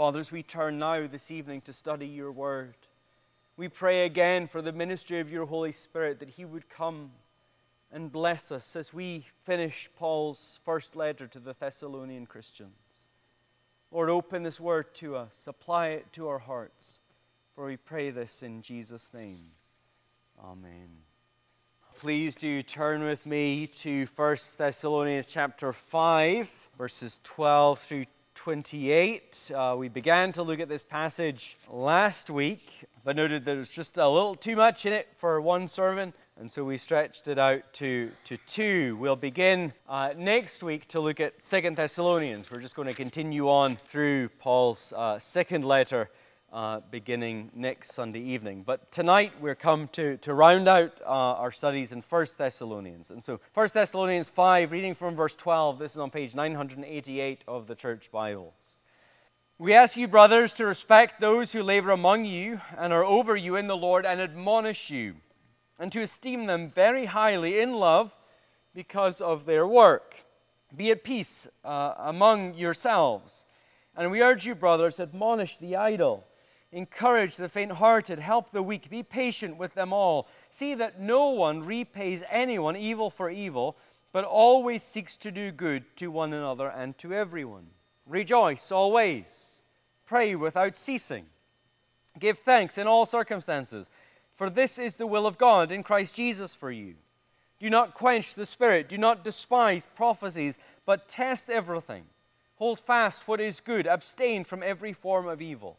Fathers, we turn now this evening to study your word. We pray again for the ministry of your Holy Spirit that he would come and bless us as we finish Paul's first letter to the Thessalonian Christians. Lord, open this word to us, apply it to our hearts, for we pray this in Jesus' name. Amen. Please do turn with me to 1 Thessalonians chapter 5, verses 12 through 28. Uh, we began to look at this passage last week, but noted that it was just a little too much in it for one sermon, and so we stretched it out to, to two. We'll begin uh, next week to look at Second Thessalonians. We're just going to continue on through Paul's uh, second letter uh, beginning next Sunday evening. But tonight we're come to, to round out uh, our studies in 1 Thessalonians. And so 1 Thessalonians 5, reading from verse 12, this is on page 988 of the Church Bibles. We ask you, brothers, to respect those who labor among you and are over you in the Lord and admonish you, and to esteem them very highly in love because of their work. Be at peace uh, among yourselves. And we urge you, brothers, admonish the idle Encourage the faint hearted, help the weak, be patient with them all. See that no one repays anyone evil for evil, but always seeks to do good to one another and to everyone. Rejoice always, pray without ceasing, give thanks in all circumstances, for this is the will of God in Christ Jesus for you. Do not quench the Spirit, do not despise prophecies, but test everything. Hold fast what is good, abstain from every form of evil.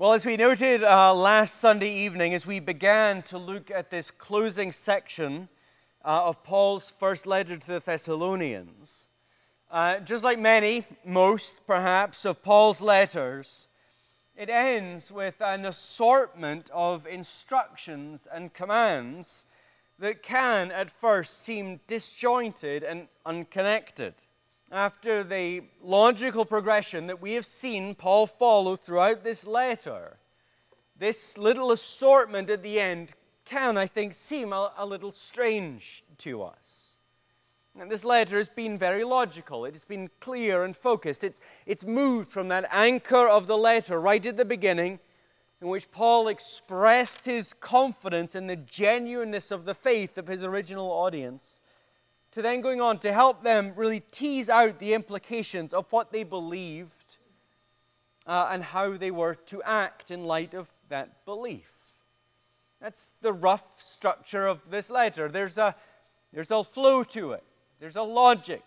Well, as we noted uh, last Sunday evening, as we began to look at this closing section uh, of Paul's first letter to the Thessalonians, uh, just like many, most perhaps, of Paul's letters, it ends with an assortment of instructions and commands that can at first seem disjointed and unconnected after the logical progression that we have seen Paul follow throughout this letter, this little assortment at the end can, I think, seem a, a little strange to us. And this letter has been very logical. It has been clear and focused. It's, it's moved from that anchor of the letter right at the beginning, in which Paul expressed his confidence in the genuineness of the faith of his original audience to then going on to help them really tease out the implications of what they believed uh, and how they were to act in light of that belief. That's the rough structure of this letter. There's a, there's a flow to it, there's a logic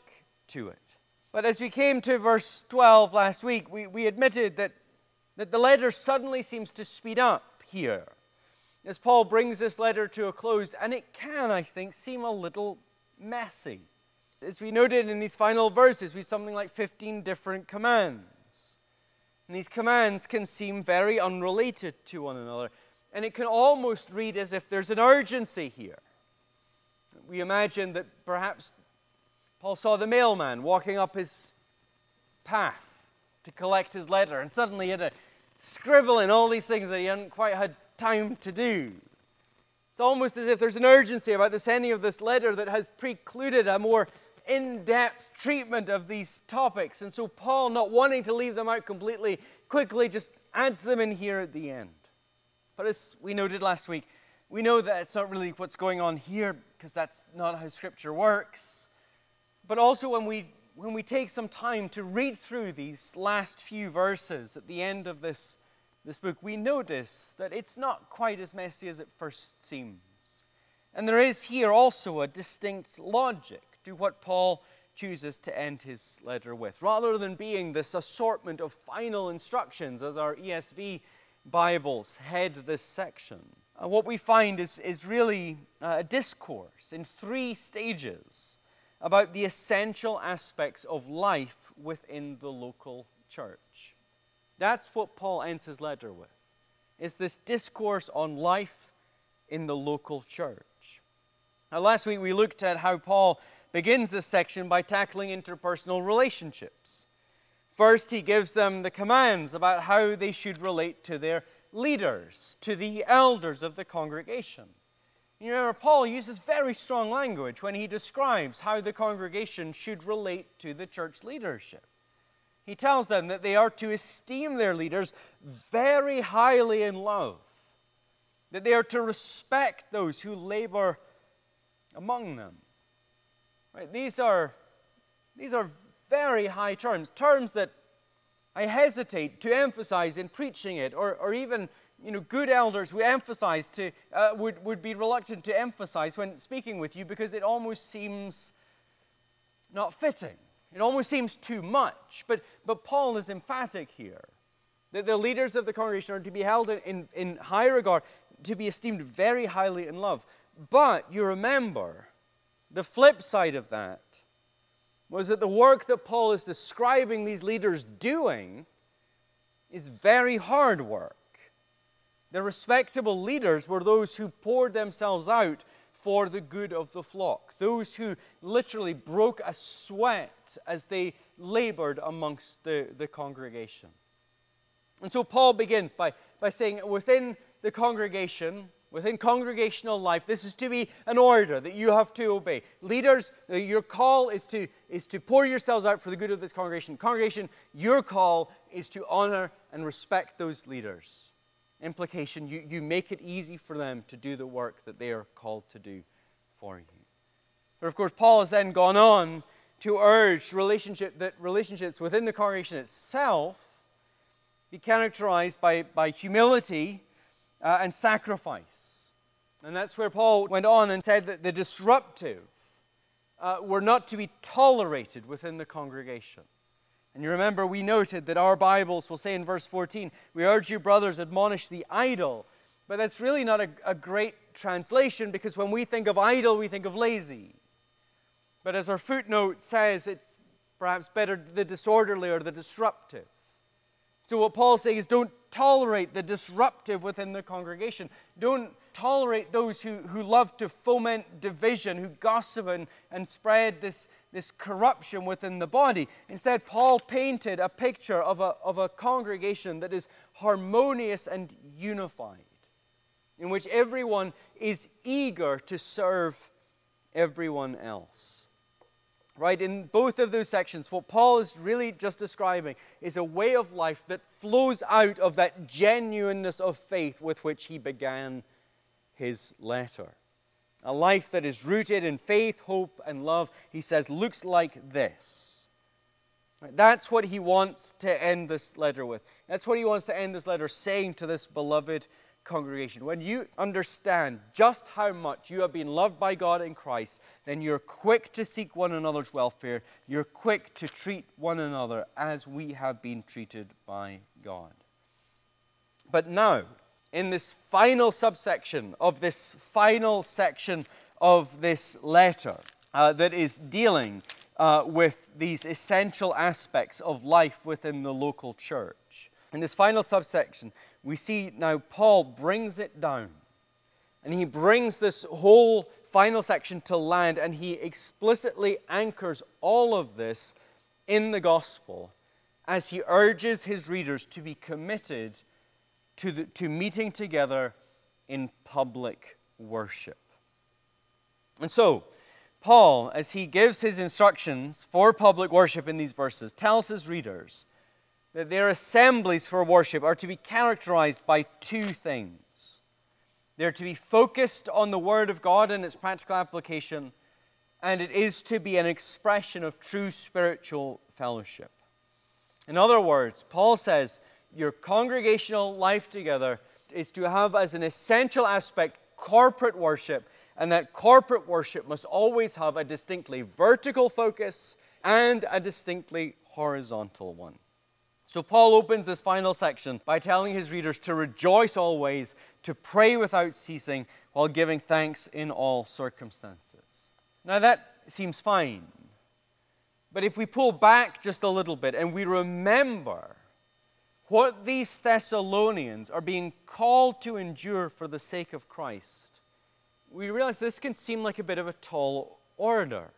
to it. But as we came to verse 12 last week, we, we admitted that, that the letter suddenly seems to speed up here as Paul brings this letter to a close, and it can, I think, seem a little messy. As we noted in these final verses, we have something like 15 different commands. And these commands can seem very unrelated to one another. And it can almost read as if there's an urgency here. We imagine that perhaps Paul saw the mailman walking up his path to collect his letter, and suddenly he had to scribble in all these things that he hadn't quite had time to do. It's almost as if there's an urgency about the sending of this letter that has precluded a more in depth treatment of these topics. And so, Paul, not wanting to leave them out completely, quickly just adds them in here at the end. But as we noted last week, we know that it's not really what's going on here because that's not how Scripture works. But also, when we, when we take some time to read through these last few verses at the end of this this book, we notice that it's not quite as messy as it first seems. And there is here also a distinct logic to what Paul chooses to end his letter with. Rather than being this assortment of final instructions, as our ESV Bibles head this section, uh, what we find is, is really uh, a discourse in three stages about the essential aspects of life within the local church That's what Paul ends his letter with. Is this discourse on life in the local church. Now, last week we looked at how Paul begins this section by tackling interpersonal relationships. First, he gives them the commands about how they should relate to their leaders, to the elders of the congregation. You remember, Paul uses very strong language when he describes how the congregation should relate to the church leadership. He tells them that they are to esteem their leaders very highly in love, that they are to respect those who labor among them. Right? These, are, these are very high terms, terms that I hesitate to emphasize in preaching it, or, or even you know, good elders would emphasize to, uh, would, would be reluctant to emphasize when speaking with you because it almost seems not fitting. It almost seems too much. But, but Paul is emphatic here that the leaders of the congregation are to be held in, in, in high regard, to be esteemed very highly in love. But you remember, the flip side of that was that the work that Paul is describing these leaders doing is very hard work. The respectable leaders were those who poured themselves out for the good of the flock, those who literally broke a sweat as they labored amongst the, the congregation. And so Paul begins by, by saying, within the congregation, within congregational life, this is to be an order that you have to obey. Leaders, uh, your call is to, is to pour yourselves out for the good of this congregation. Congregation, your call is to honor and respect those leaders. Implication, you, you make it easy for them to do the work that they are called to do for you. But of course, Paul has then gone on to urge relationship, that relationships within the congregation itself be characterized by, by humility uh, and sacrifice. And that's where Paul went on and said that the disruptive uh, were not to be tolerated within the congregation. And you remember, we noted that our Bibles will say in verse 14, We urge you, brothers, admonish the idle. But that's really not a, a great translation because when we think of idle, we think of lazy. But as our footnote says, it's perhaps better the disorderly or the disruptive. So, what Paul's saying is don't tolerate the disruptive within the congregation. Don't tolerate those who, who love to foment division, who gossip and, and spread this, this corruption within the body. Instead, Paul painted a picture of a, of a congregation that is harmonious and unified, in which everyone is eager to serve everyone else. Right? In both of those sections, what Paul is really just describing is a way of life that flows out of that genuineness of faith with which he began his letter. A life that is rooted in faith, hope, and love, he says, looks like this. That's what he wants to end this letter with. That's what he wants to end this letter saying to this beloved congregation. When you understand just how much you have been loved by God in Christ, then you're quick to seek one another's welfare. You're quick to treat one another as we have been treated by God. But now, in this final subsection of this final section of this letter uh, that is dealing uh, with these essential aspects of life within the local church. In this final subsection, we see now Paul brings it down. And he brings this whole final section to land, and he explicitly anchors all of this in the gospel as he urges his readers to be committed to, the, to meeting together in public worship. And so, Paul, as he gives his instructions for public worship in these verses, tells his readers that their assemblies for worship are to be characterized by two things. They're to be focused on the Word of God and its practical application, and it is to be an expression of true spiritual fellowship. In other words, Paul says your congregational life together is to have as an essential aspect corporate worship, and that corporate worship must always have a distinctly vertical focus and a distinctly horizontal one. So, Paul opens this final section by telling his readers to rejoice always, to pray without ceasing, while giving thanks in all circumstances. Now, that seems fine. But if we pull back just a little bit and we remember what these Thessalonians are being called to endure for the sake of Christ, we realize this can seem like a bit of a tall order.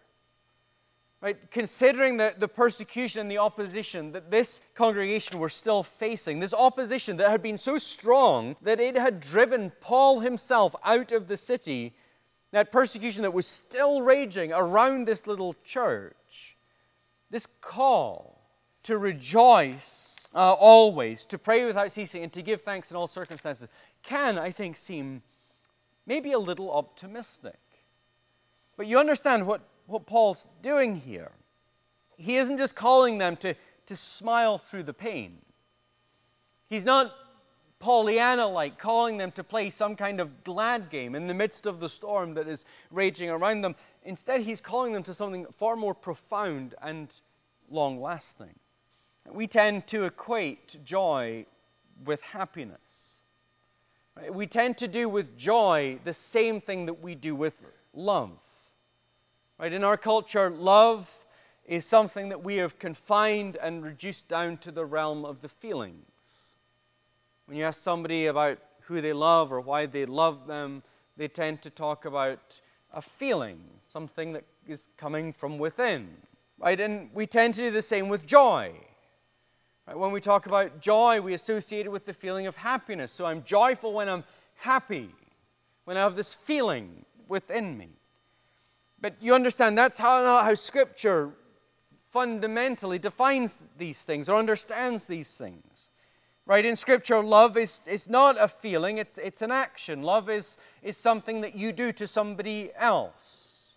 Right? Considering the, the persecution and the opposition that this congregation were still facing, this opposition that had been so strong that it had driven Paul himself out of the city, that persecution that was still raging around this little church, this call to rejoice uh, always, to pray without ceasing, and to give thanks in all circumstances can, I think, seem maybe a little optimistic. But you understand what what Paul's doing here. He isn't just calling them to, to smile through the pain. He's not Pollyanna like, calling them to play some kind of glad game in the midst of the storm that is raging around them. Instead, he's calling them to something far more profound and long lasting. We tend to equate joy with happiness. We tend to do with joy the same thing that we do with love. Right? In our culture, love is something that we have confined and reduced down to the realm of the feelings. When you ask somebody about who they love or why they love them, they tend to talk about a feeling, something that is coming from within. Right? And we tend to do the same with joy. Right? When we talk about joy, we associate it with the feeling of happiness. So I'm joyful when I'm happy, when I have this feeling within me. But you understand that's how, how Scripture fundamentally defines these things or understands these things. Right? In Scripture, love is, is not a feeling, it's, it's an action. Love is, is something that you do to somebody else.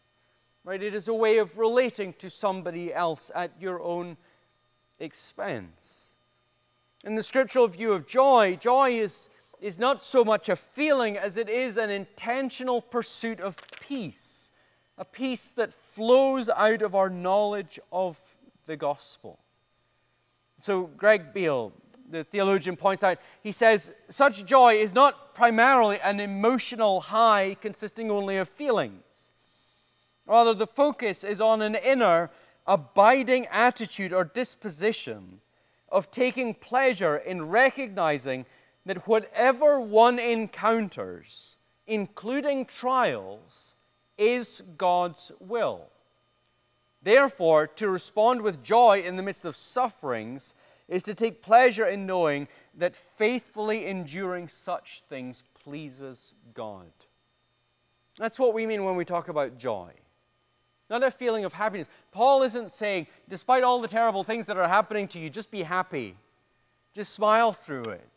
Right? It is a way of relating to somebody else at your own expense. In the scriptural view of joy, joy is, is not so much a feeling as it is an intentional pursuit of peace a peace that flows out of our knowledge of the gospel. So, Greg Beale, the theologian, points out, he says, such joy is not primarily an emotional high consisting only of feelings. Rather, the focus is on an inner, abiding attitude or disposition of taking pleasure in recognizing that whatever one encounters, including trials, is God's will. Therefore, to respond with joy in the midst of sufferings is to take pleasure in knowing that faithfully enduring such things pleases God. That's what we mean when we talk about joy. Not a feeling of happiness. Paul isn't saying, despite all the terrible things that are happening to you, just be happy. Just smile through it.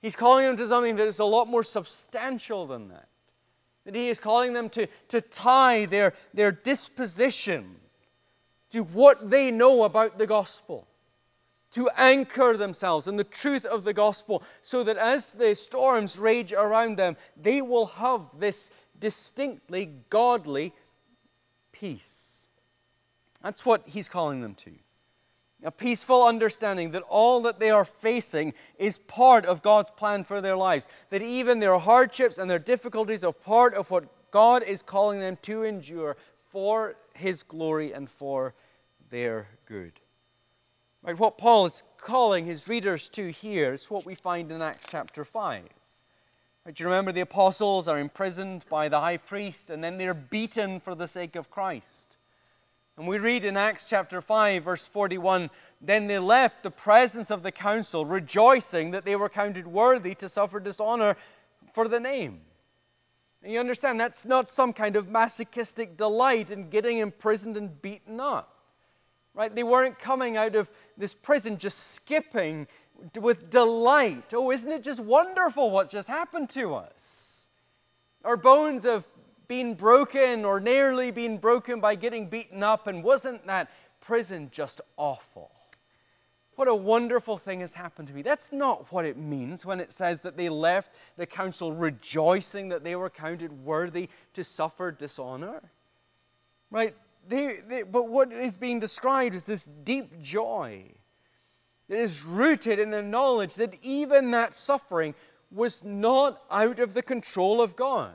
He's calling them to something that is a lot more substantial than that. That he is calling them to, to tie their, their disposition to what they know about the gospel, to anchor themselves in the truth of the gospel, so that as the storms rage around them, they will have this distinctly godly peace. That's what he's calling them to a peaceful understanding that all that they are facing is part of God's plan for their lives, that even their hardships and their difficulties are part of what God is calling them to endure for His glory and for their good. Right, what Paul is calling his readers to here is what we find in Acts chapter 5. Right, do you remember the apostles are imprisoned by the high priest and then they're beaten for the sake of Christ? And we read in Acts chapter 5, verse 41 Then they left the presence of the council, rejoicing that they were counted worthy to suffer dishonor for the name. And you understand, that's not some kind of masochistic delight in getting imprisoned and beaten up. Right? They weren't coming out of this prison just skipping with delight. Oh, isn't it just wonderful what's just happened to us? Our bones have been broken or nearly been broken by getting beaten up, and wasn't that prison just awful? What a wonderful thing has happened to me. That's not what it means when it says that they left the council rejoicing that they were counted worthy to suffer dishonor. Right? They, they, but what is being described is this deep joy that is rooted in the knowledge that even that suffering was not out of the control of God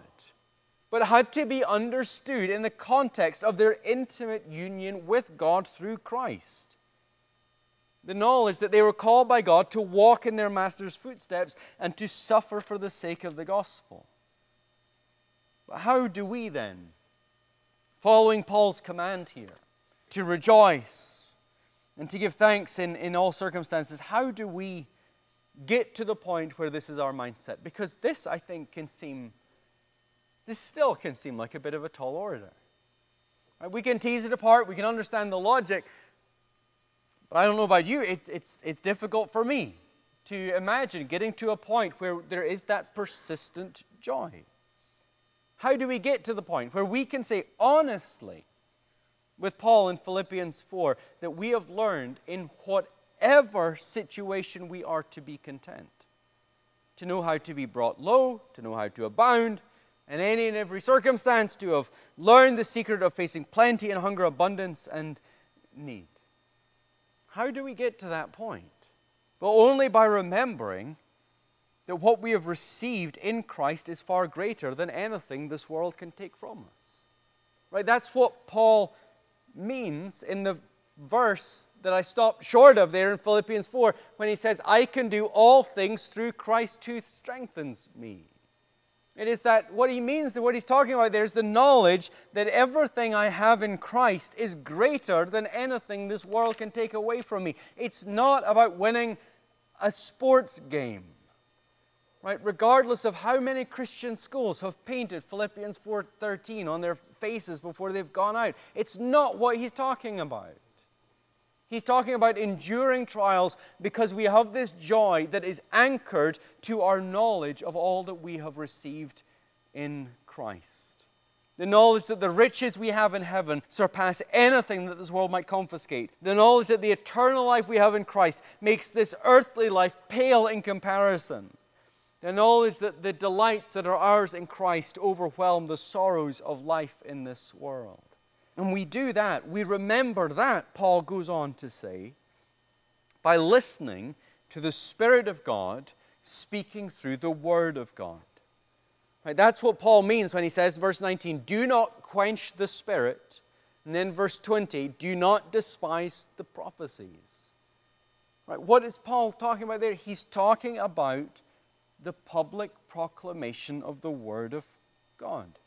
but had to be understood in the context of their intimate union with God through Christ. The knowledge that they were called by God to walk in their master's footsteps and to suffer for the sake of the gospel. But how do we then, following Paul's command here, to rejoice and to give thanks in, in all circumstances, how do we get to the point where this is our mindset? Because this, I think, can seem, this still can seem like a bit of a tall order. Right? We can tease it apart, we can understand the logic, but I don't know about you, it, it's, it's difficult for me to imagine getting to a point where there is that persistent joy. How do we get to the point where we can say honestly, with Paul in Philippians 4, that we have learned in whatever situation we are to be content? To know how to be brought low, to know how to abound, in any and every circumstance, to have learned the secret of facing plenty and hunger, abundance and need. How do we get to that point? Well, only by remembering that what we have received in Christ is far greater than anything this world can take from us. Right? That's what Paul means in the verse that I stopped short of there in Philippians 4 when he says, I can do all things through Christ who strengthens me. It is that what he means what he's talking about there is the knowledge that everything I have in Christ is greater than anything this world can take away from me. It's not about winning a sports game. Right? Regardless of how many Christian schools have painted Philippians 4:13 on their faces before they've gone out. It's not what he's talking about. He's talking about enduring trials because we have this joy that is anchored to our knowledge of all that we have received in Christ. The knowledge that the riches we have in heaven surpass anything that this world might confiscate. The knowledge that the eternal life we have in Christ makes this earthly life pale in comparison. The knowledge that the delights that are ours in Christ overwhelm the sorrows of life in this world. And we do that, we remember that, Paul goes on to say, by listening to the Spirit of God speaking through the Word of God. Right, that's what Paul means when he says, verse 19, do not quench the Spirit. And then verse 20, do not despise the prophecies. Right, what is Paul talking about there? He's talking about the public proclamation of the Word of God.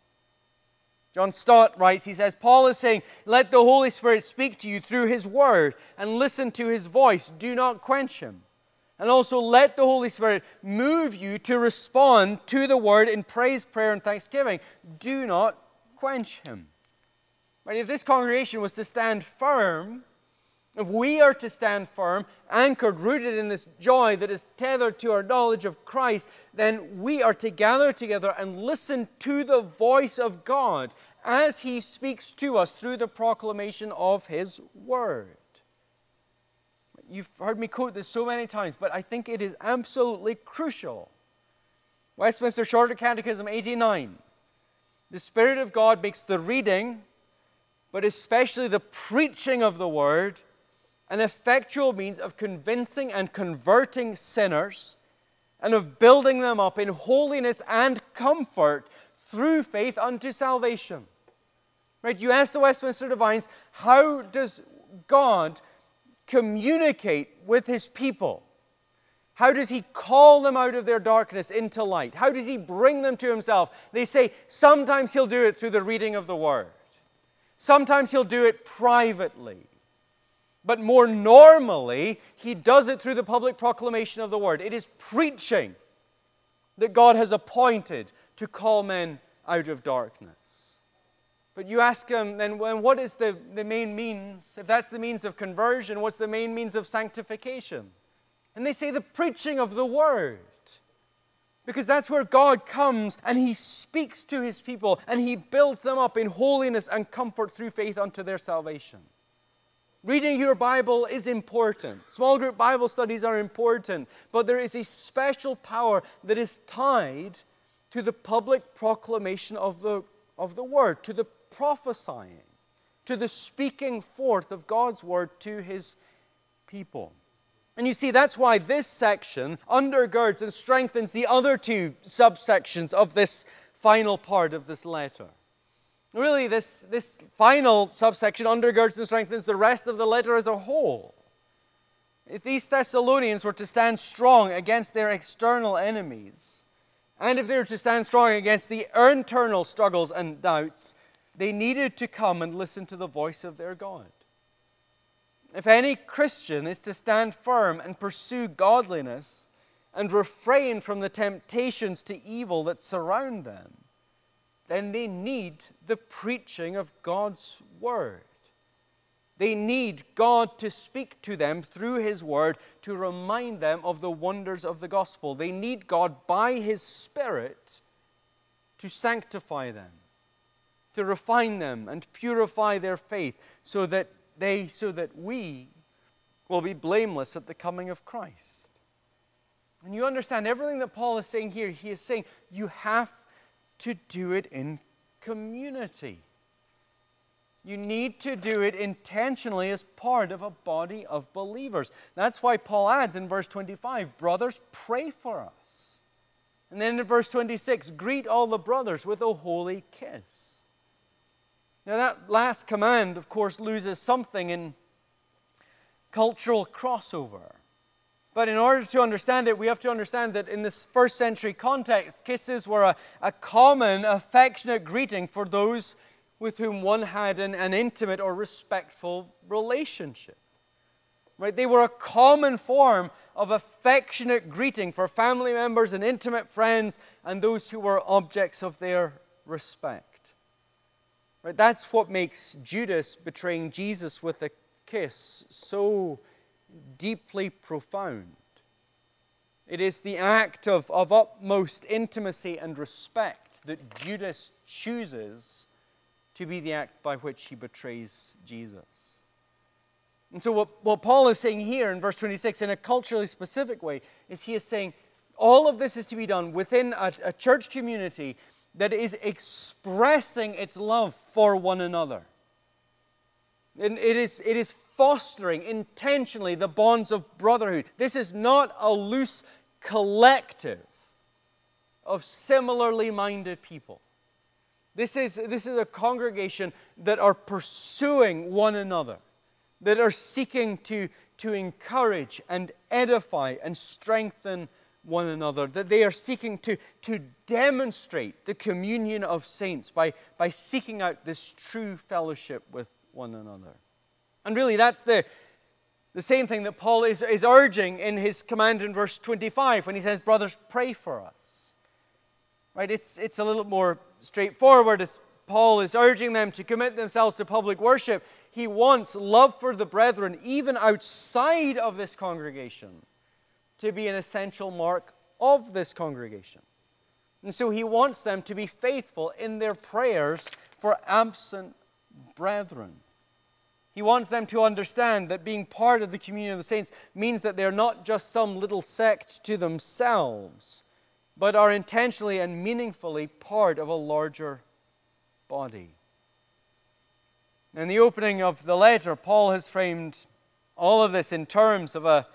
John Stott writes, he says, Paul is saying, Let the Holy Spirit speak to you through his word and listen to his voice. Do not quench him. And also let the Holy Spirit move you to respond to the word in praise, prayer, and thanksgiving. Do not quench him. Right? If this congregation was to stand firm, if we are to stand firm, anchored, rooted in this joy that is tethered to our knowledge of Christ, then we are to gather together and listen to the voice of God as He speaks to us through the proclamation of His Word. You've heard me quote this so many times, but I think it is absolutely crucial. Westminster Shorter Catechism 89. The Spirit of God makes the reading, but especially the preaching of the Word, an effectual means of convincing and converting sinners and of building them up in holiness and comfort through faith unto salvation. Right? You ask the Westminster Divines, how does God communicate with his people? How does he call them out of their darkness into light? How does he bring them to himself? They say sometimes he'll do it through the reading of the word. Sometimes he'll do it privately. But more normally, he does it through the public proclamation of the word. It is preaching that God has appointed to call men out of darkness. But you ask him, then what is the, the main means? If that's the means of conversion, what's the main means of sanctification? And they say the preaching of the word. Because that's where God comes and He speaks to His people and He builds them up in holiness and comfort through faith unto their salvation. Reading your Bible is important. Small group Bible studies are important, but there is a special power that is tied to the public proclamation of the, of the Word, to the prophesying, to the speaking forth of God's Word to His people. And you see, that's why this section undergirds and strengthens the other two subsections of this final part of this letter. Really, this, this final subsection undergirds and strengthens the rest of the letter as a whole. If these Thessalonians were to stand strong against their external enemies, and if they were to stand strong against the internal struggles and doubts, they needed to come and listen to the voice of their God. If any Christian is to stand firm and pursue godliness and refrain from the temptations to evil that surround them, then they need the preaching of God's Word. They need God to speak to them through His Word to remind them of the wonders of the gospel. They need God by His Spirit to sanctify them, to refine them, and purify their faith so that they so that we will be blameless at the coming of Christ. And you understand everything that Paul is saying here, he is saying you have to do it in community. You need to do it intentionally as part of a body of believers. That's why Paul adds in verse 25, Brothers, pray for us. And then in verse 26, greet all the brothers with a holy kiss. Now, that last command, of course, loses something in cultural crossover. But in order to understand it, we have to understand that in this first century context, kisses were a, a common, affectionate greeting for those with whom one had an, an intimate or respectful relationship. Right? They were a common form of affectionate greeting for family members and intimate friends and those who were objects of their respect. Right? That's what makes Judas betraying Jesus with a kiss so deeply profound. It is the act of, of utmost intimacy and respect that Judas chooses to be the act by which he betrays Jesus. And so, what, what Paul is saying here in verse 26, in a culturally specific way, is he is saying all of this is to be done within a, a church community that is expressing its love for one another. And it is, it is fostering intentionally the bonds of brotherhood. This is not a loose collective of similarly minded people. This is, this is a congregation that are pursuing one another, that are seeking to, to encourage and edify and strengthen one another, that they are seeking to, to demonstrate the communion of saints by, by seeking out this true fellowship with one another. And really, that's the, the same thing that Paul is, is urging in his command in verse 25 when he says, Brothers, pray for us. Right? It's, it's a little more straightforward as Paul is urging them to commit themselves to public worship. He wants love for the brethren, even outside of this congregation, to be an essential mark of this congregation. And so he wants them to be faithful in their prayers for absent brethren. He wants them to understand that being part of the communion of the saints means that they're not just some little sect to themselves but are intentionally and meaningfully part of a larger body. In the opening of the letter, Paul has framed all of this in terms of a,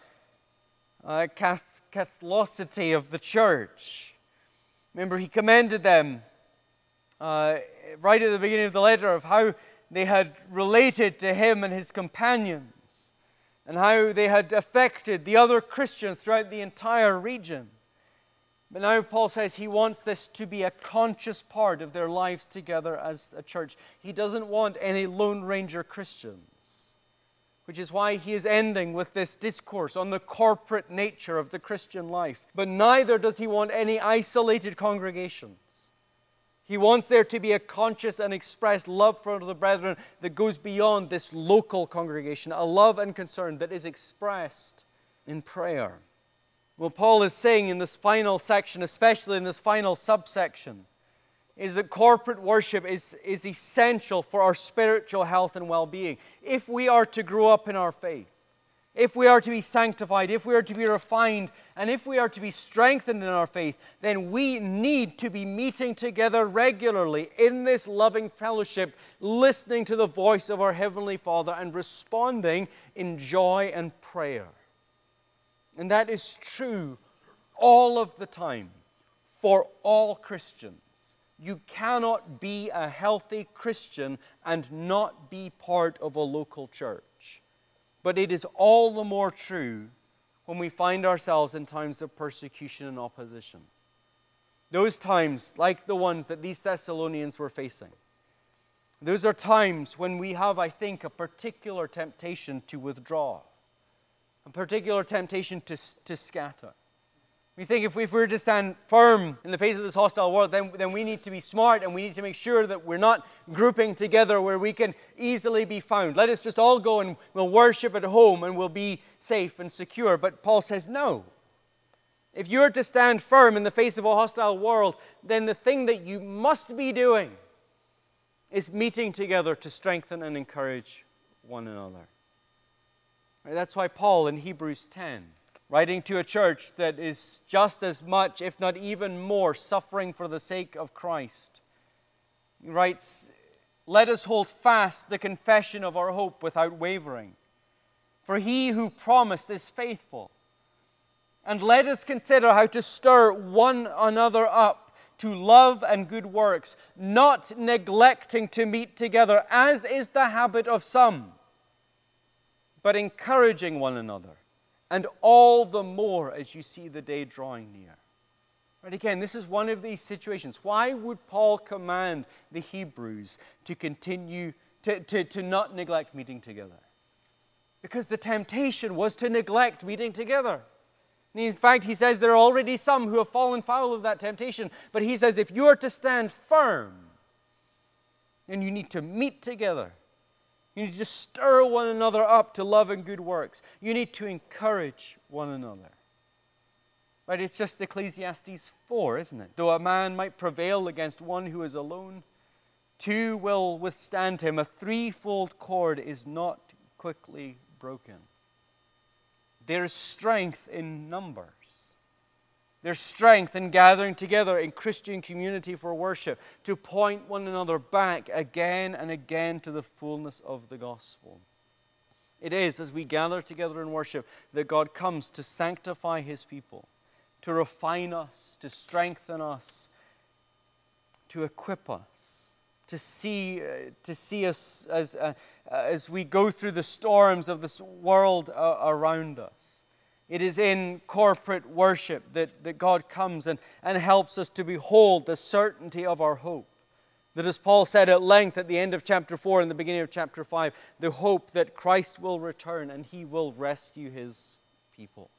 a Catholicity of the church. Remember, he commended them uh, right at the beginning of the letter of how they had related to him and his companions, and how they had affected the other Christians throughout the entire region. But now Paul says he wants this to be a conscious part of their lives together as a church. He doesn't want any Lone Ranger Christians, which is why he is ending with this discourse on the corporate nature of the Christian life. But neither does he want any isolated congregations. He wants there to be a conscious and expressed love for the brethren that goes beyond this local congregation, a love and concern that is expressed in prayer. What Paul is saying in this final section, especially in this final subsection, is that corporate worship is, is essential for our spiritual health and well being. If we are to grow up in our faith, if we are to be sanctified, if we are to be refined, and if we are to be strengthened in our faith, then we need to be meeting together regularly in this loving fellowship, listening to the voice of our Heavenly Father and responding in joy and prayer. And that is true all of the time for all Christians. You cannot be a healthy Christian and not be part of a local church. But it is all the more true when we find ourselves in times of persecution and opposition. Those times, like the ones that these Thessalonians were facing, those are times when we have, I think, a particular temptation to withdraw, a particular temptation to, to scatter. We think if we, if we were to stand firm in the face of this hostile world, then, then we need to be smart and we need to make sure that we're not grouping together where we can easily be found. Let us just all go and we'll worship at home and we'll be safe and secure. But Paul says, no. If you're to stand firm in the face of a hostile world, then the thing that you must be doing is meeting together to strengthen and encourage one another. That's why Paul in Hebrews 10 writing to a church that is just as much, if not even more, suffering for the sake of Christ. He writes, Let us hold fast the confession of our hope without wavering. For he who promised is faithful. And let us consider how to stir one another up to love and good works, not neglecting to meet together, as is the habit of some, but encouraging one another and all the more as you see the day drawing near. Right, again, this is one of these situations. Why would Paul command the Hebrews to continue to, to, to not neglect meeting together? Because the temptation was to neglect meeting together. In fact, he says there are already some who have fallen foul of that temptation. But he says if you are to stand firm, then you need to meet together you need to stir one another up to love and good works. You need to encourage one another. Right? It's just Ecclesiastes 4, isn't it? Though a man might prevail against one who is alone, two will withstand him. A threefold cord is not quickly broken. There is strength in number. There's strength in gathering together in Christian community for worship to point one another back again and again to the fullness of the gospel. It is as we gather together in worship that God comes to sanctify his people, to refine us, to strengthen us, to equip us, to see, uh, to see us as, uh, as we go through the storms of this world uh, around us. It is in corporate worship that, that God comes and, and helps us to behold the certainty of our hope. That, as Paul said at length at the end of chapter 4 and the beginning of chapter 5, the hope that Christ will return and he will rescue his people.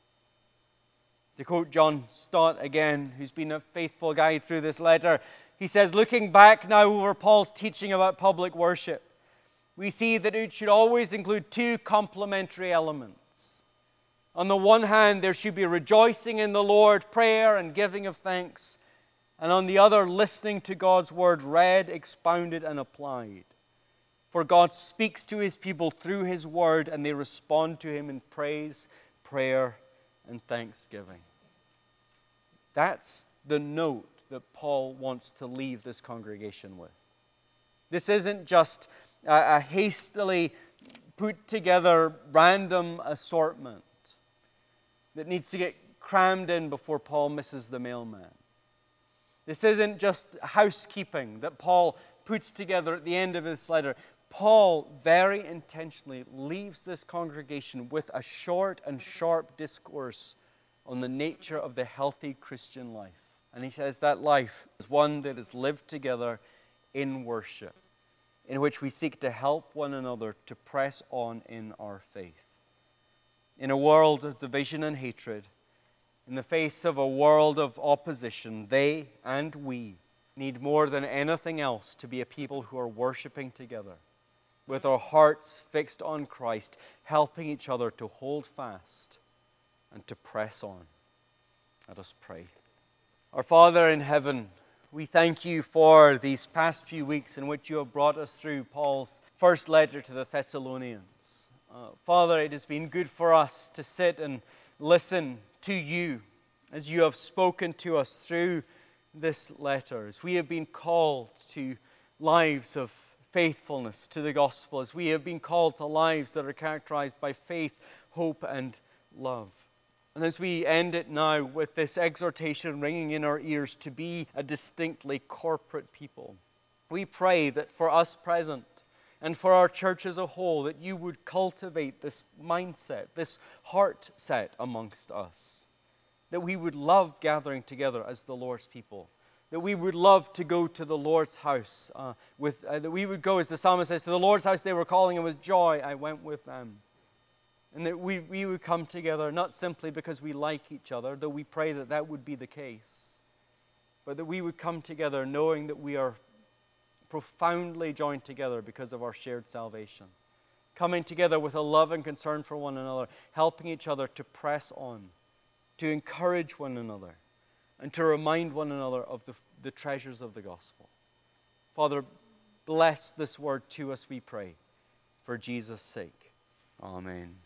To quote John Stott again, who's been a faithful guide through this letter, he says, Looking back now over Paul's teaching about public worship, we see that it should always include two complementary elements on the one hand, there should be rejoicing in the Lord, prayer and giving of thanks. And on the other, listening to God's word read, expounded, and applied. For God speaks to his people through his word, and they respond to him in praise, prayer, and thanksgiving. That's the note that Paul wants to leave this congregation with. This isn't just a, hastily put together random assortment that needs to get crammed in before Paul misses the mailman. This isn't just housekeeping that Paul puts together at the end of this letter. Paul very intentionally leaves this congregation with a short and sharp discourse on the nature of the healthy Christian life. And he says that life is one that is lived together in worship, in which we seek to help one another to press on in our faith in a world of division and hatred, in the face of a world of opposition, they and we need more than anything else to be a people who are worshiping together, with our hearts fixed on Christ, helping each other to hold fast and to press on. Let us pray. Our Father in heaven, we thank you for these past few weeks in which you have brought us through Paul's first letter to the Thessalonians. Uh, Father, it has been good for us to sit and listen to you as you have spoken to us through this letter, as we have been called to lives of faithfulness to the gospel, as we have been called to lives that are characterized by faith, hope, and love. And as we end it now with this exhortation ringing in our ears to be a distinctly corporate people, we pray that for us present, and for our church as a whole, that you would cultivate this mindset, this heart set amongst us, that we would love gathering together as the Lord's people that we would love to go to the Lord's house. Uh, with, uh, that we would go, as the psalmist says, to the Lord's house they were calling, and with joy I went with them. And that we, we would come together not simply because we like each other, though we pray that that would be the case, but that we would come together knowing that we are profoundly joined together because of our shared salvation. Coming together with a love and concern for one another, helping each other to press on, to encourage one another and to remind one another of the, the treasures of the gospel. Father, bless this word to us, we pray, for Jesus' sake. Amen.